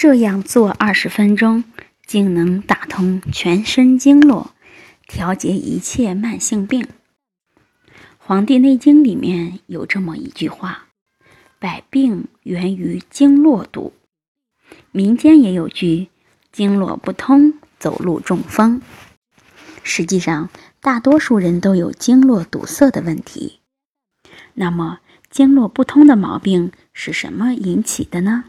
这样做二十分钟，竟能打通全身经络，调节一切慢性病。《黄帝内经》里面有这么一句话：“百病源于经络堵。”民间也有句：“经络不通，走路中风。”实际上，大多数人都有经络堵塞的问题。那么，经络不通的毛病是什么引起的呢？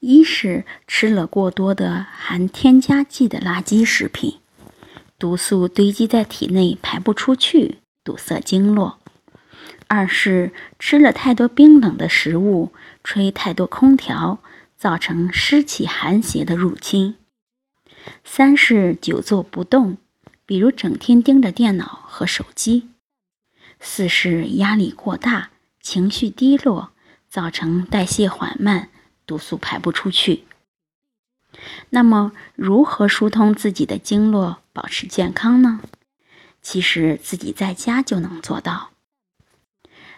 一是吃了过多的含添加剂的垃圾食品，毒素堆积在体内排不出去，堵塞经络；二是吃了太多冰冷的食物，吹太多空调，造成湿气寒邪的入侵；三是久坐不动，比如整天盯着电脑和手机；四是压力过大，情绪低落，造成代谢缓慢。毒素排不出去，那么如何疏通自己的经络，保持健康呢？其实自己在家就能做到。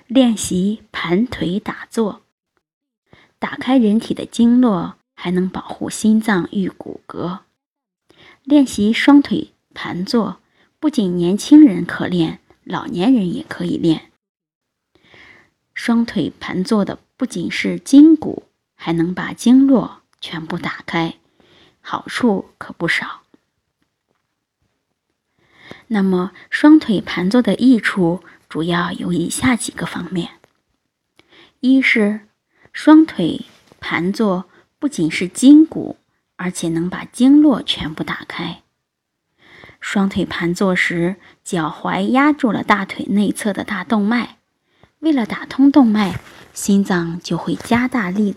练习盘腿打坐，打开人体的经络，还能保护心脏与骨骼。练习双腿盘坐，不仅年轻人可练，老年人也可以练。双腿盘坐的不仅是筋骨。还能把经络全部打开，好处可不少。那么，双腿盘坐的益处主要有以下几个方面：一是双腿盘坐不仅是筋骨，而且能把经络全部打开。双腿盘坐时，脚踝压住了大腿内侧的大动脉，为了打通动脉，心脏就会加大力。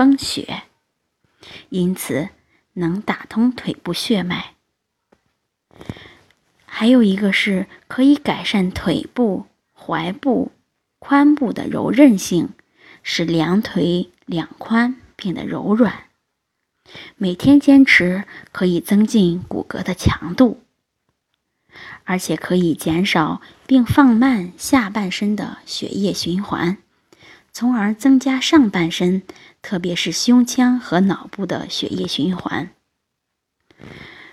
崩血，因此能打通腿部血脉。还有一个是可以改善腿部、踝部、髋部的柔韧性，使两腿两髋变得柔软。每天坚持可以增进骨骼的强度，而且可以减少并放慢下半身的血液循环。从而增加上半身，特别是胸腔和脑部的血液循环，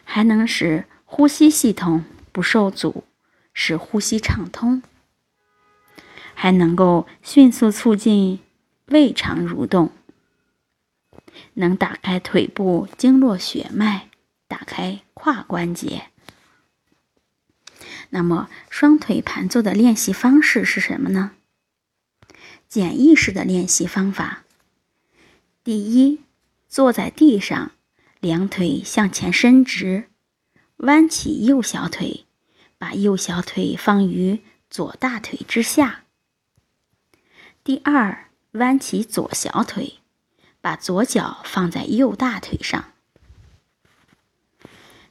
还能使呼吸系统不受阻，使呼吸畅通，还能够迅速促进胃肠蠕动，能打开腿部经络血脉，打开胯关节。那么，双腿盘坐的练习方式是什么呢？简易式的练习方法：第一，坐在地上，两腿向前伸直，弯起右小腿，把右小腿放于左大腿之下。第二，弯起左小腿，把左脚放在右大腿上。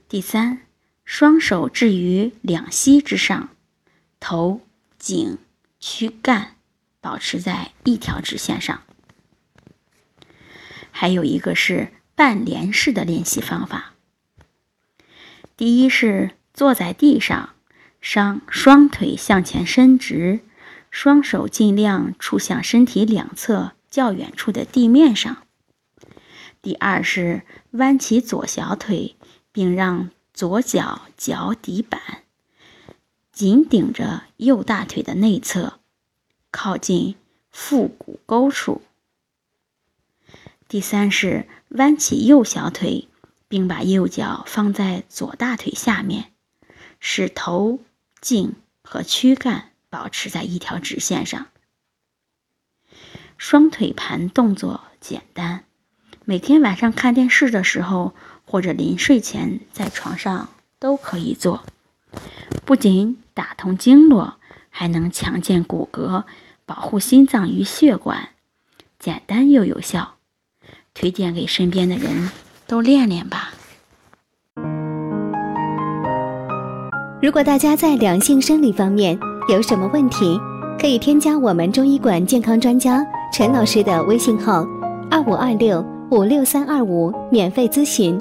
第三，双手置于两膝之上，头、颈、躯干。保持在一条直线上。还有一个是半连式的练习方法。第一是坐在地上，双双腿向前伸直，双手尽量触向身体两侧较远处的地面上。第二是弯起左小腿，并让左脚脚底板紧顶着右大腿的内侧。靠近腹股沟处。第三是弯起右小腿，并把右脚放在左大腿下面，使头、颈和躯干保持在一条直线上。双腿盘动作简单，每天晚上看电视的时候或者临睡前在床上都可以做，不仅打通经络，还能强健骨骼。保护心脏与血管，简单又有效，推荐给身边的人都练练吧。如果大家在两性生理方面有什么问题，可以添加我们中医馆健康专家陈老师的微信号：二五二六五六三二五，免费咨询。